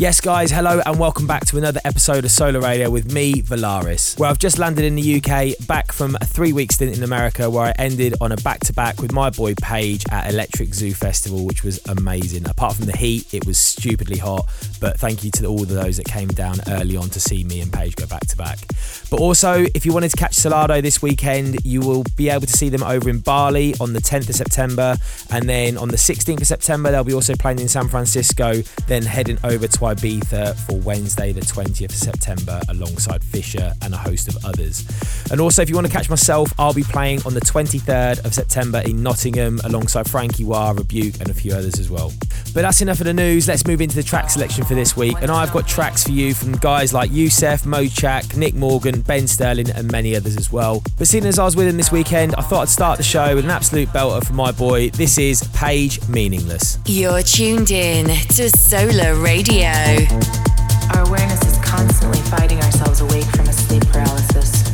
Yes, guys, hello and welcome back to another episode of Sola Radio with me, Volaris, where I've just landed in the UK, back from a three week stint in America, where I ended on a back to back with my boy Paige at Electric Zoo Festival, which was amazing. Apart from the heat, it was stupidly hot, but thank you to all of those that came down early on to see me and Paige go back to back. But also, if you wanted to catch Solardo this weekend, you will be able to see them over in Bali on the 10th of September, and then on the 16th of September, they'll be also playing in San Francisco, then heading over to Ibiza for Wednesday, the 20th of September, alongside Fisher and a host of others. And also, if you want to catch myself, I'll be playing on the 23rd of September in Nottingham, alongside Frankie Wah, Rebuke, and a few others as well. But that's enough of the news. Let's move into the track selection for this week. And I've got tracks for you from guys like Yousef, Mochakk, Nick Morgan, Ben Sterling, and many others as well. But seeing as I was with him this weekend, I thought I'd start the show with an absolute belter from my boy. This is Paige Meaningless. You're tuned in to Sola Radio. Our awareness is constantly fighting ourselves awake from a sleep paralysis.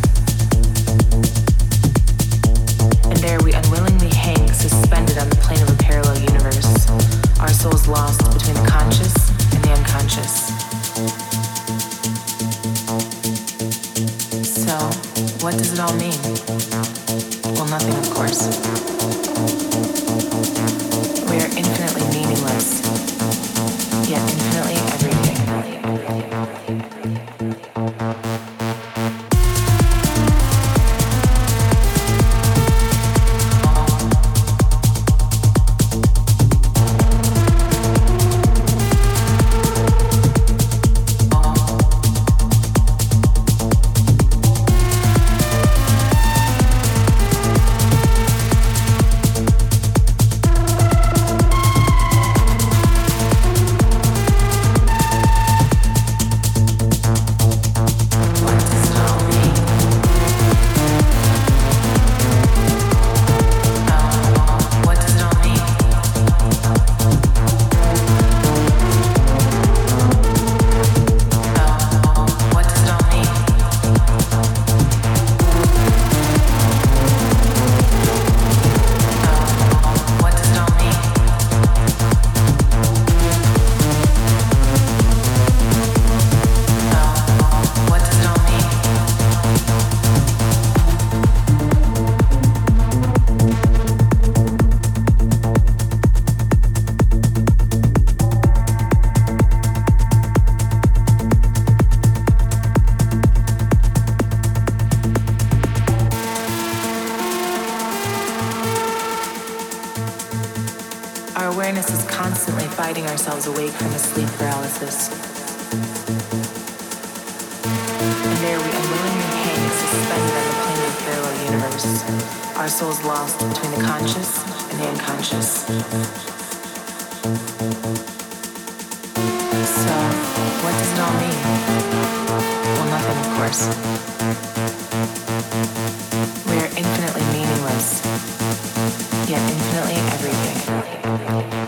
And there we unwillingly hang, suspended on the plane of a parallel universe, our souls lost between the conscious and the unconscious. So, what does it all mean? Well, nothing, of course. We are infinitely meaningless, yet infinitely everything.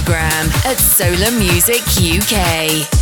Instagram at Sola Music UK.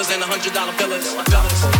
Killers and the hundred dollar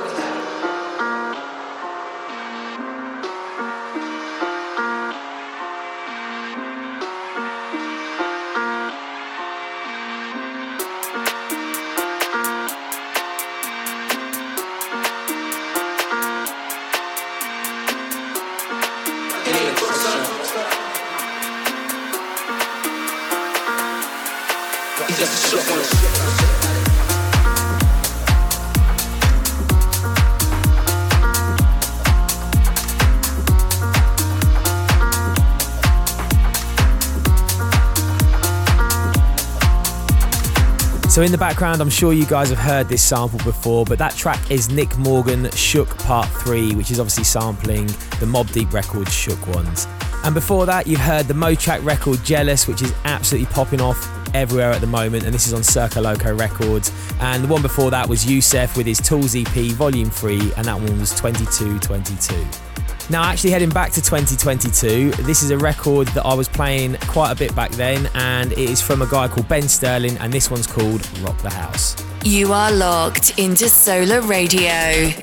So, in the background, I'm sure you guys have heard this sample before, but that track is Nick Morgan Shook Part 3, which is obviously sampling the Mobb Deep Records Shook ones. And before that, you've heard the Mochakk record Jealous, which is absolutely popping off everywhere at the moment, and this is on Circo Loco Records. And the one before that was Yousef with his Tools EP Volume 3, and that one was 2222. Now, actually heading back to 2022, this is a record that I was playing quite a bit back then, and it is from a guy called Ben Sterling, and this one's called Rok the House. You are locked into Sola Radio.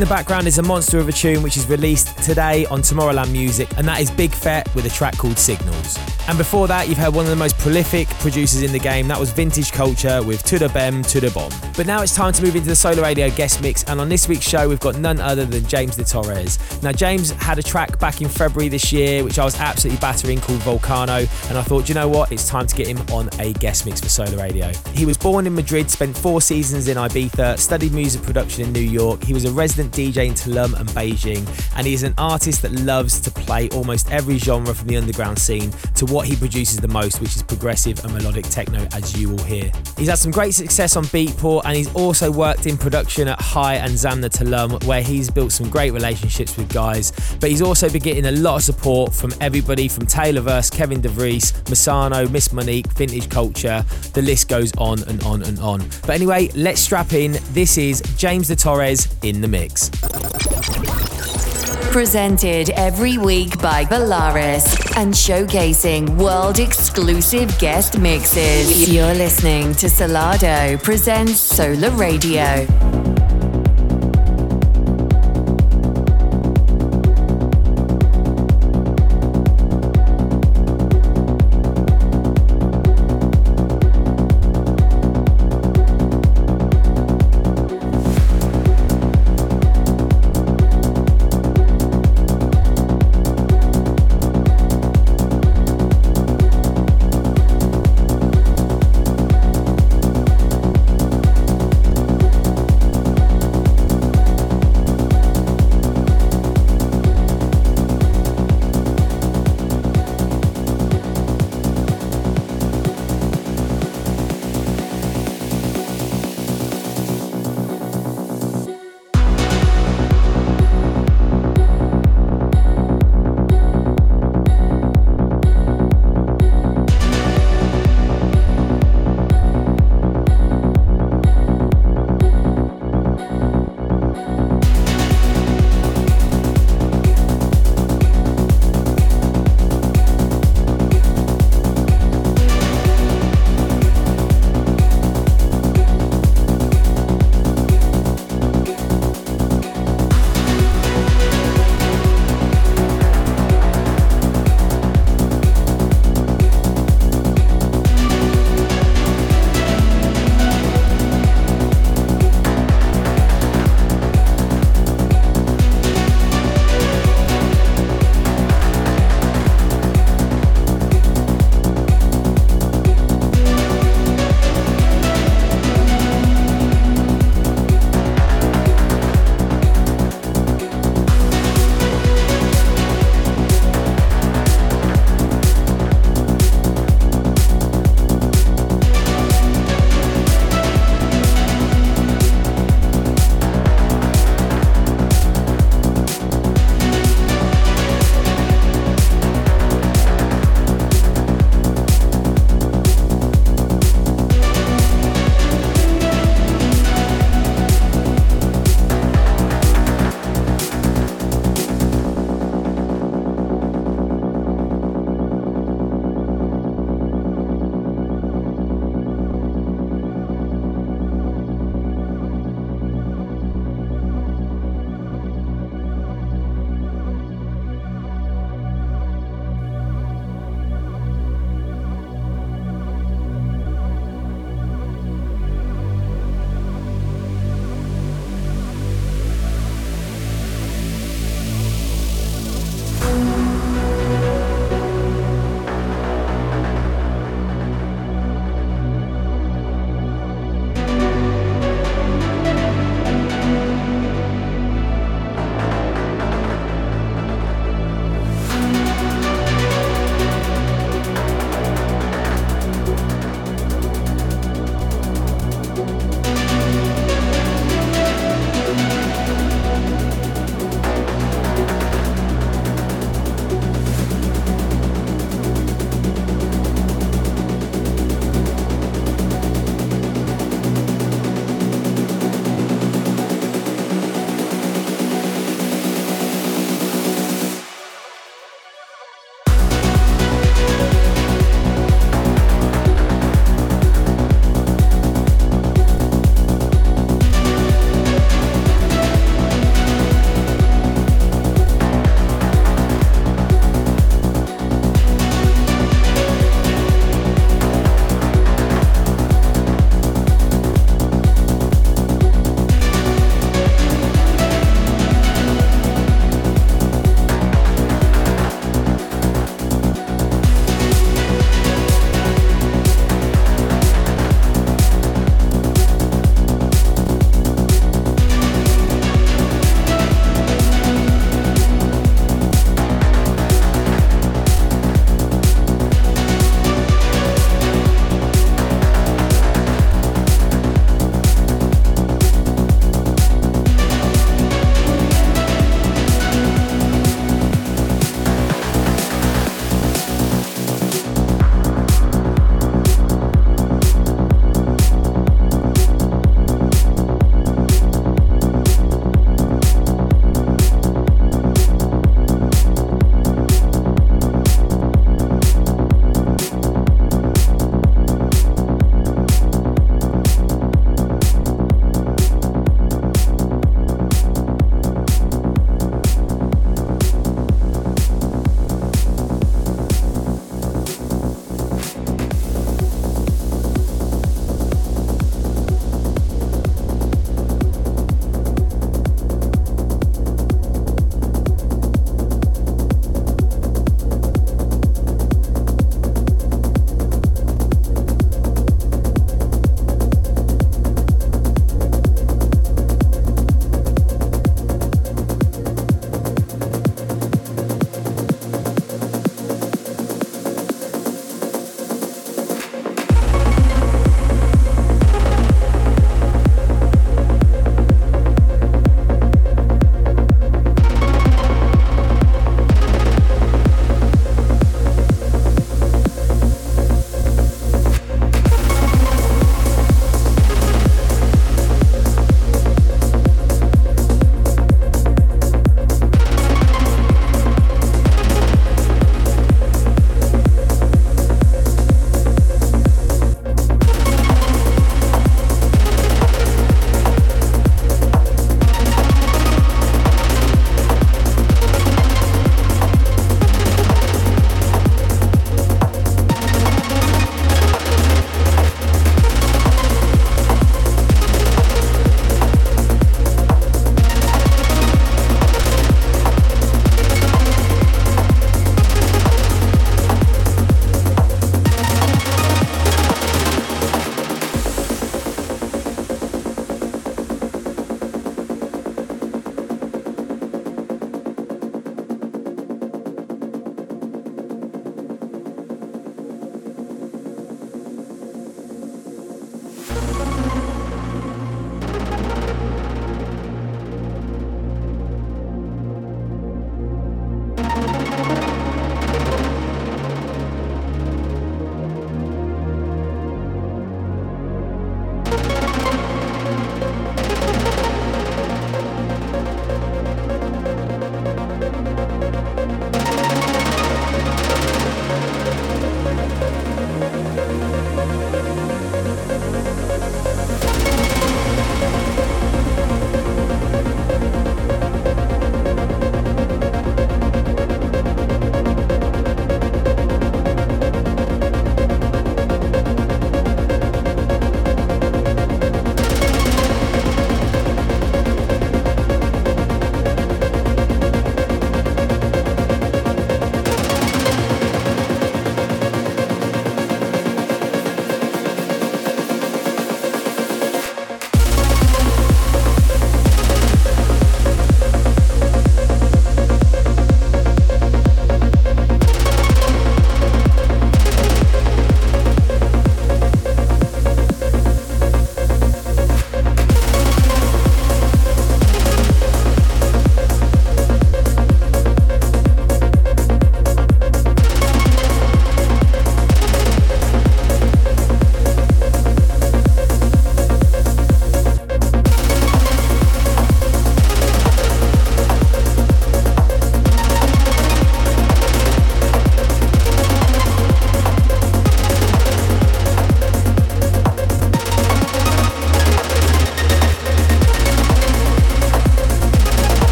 In the background is a monster of a tune which is released today on Tomorrowland Music, and that is Bigfett with a track called Signals. And before that, you've heard one of the most prolific producers in the game. That was Vintage Culture with Tudo Bem, Tudo Bom. But now it's time to move into the Sola Radio guest mix. And on this week's show, we've got none other than James de Torres. Now, James had a track back in February this year, which I was absolutely battering called Volcano. And I thought, you know what? It's time to get him on a guest mix for Sola Radio. He was born in Madrid, spent four seasons in Ibiza, studied music production in New York. He was a resident DJ in Tulum and Beijing. And he is an artist that loves to play almost every genre from the underground scene to what he produces the most, which is progressive and melodic techno, as you will hear. He's had some great success on Beatport, and he's also worked in production at High and Zamna Tulum, where he's built some great relationships with guys. But he's also been getting a lot of support from everybody from Tale Of Us, Kevin DeVries, Massano, Miss Monique, Vintage Culture. The list goes on and on and on. But anyway, let's strap in. This is James de Torres in the mix. Presented every week by Volaris and showcasing world exclusive guest mixes. You're listening to Solardo presents Sola Radio.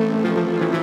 Música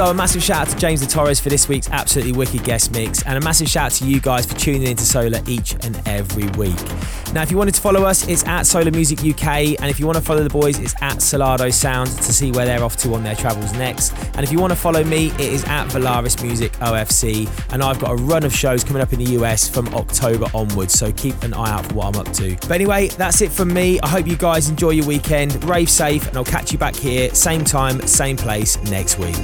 So a massive shout out to James De Torres for this week's absolutely wicked guest mix, and a massive shout out to you guys for tuning into Sola each and every week. Now, if you wanted to follow us, it's at Sola Music UK, and if you want to follow the boys, it's at Solardo Sound to see where they're off to on their travels next. And if you want to follow me, it is at Volaris Music OFC, and I've got a run of shows coming up in the US from October onwards, so keep an eye out for what I'm up to. But anyway, that's it from me. I hope you guys enjoy your weekend, rave safe, and I'll catch you back here, same time, same place next week.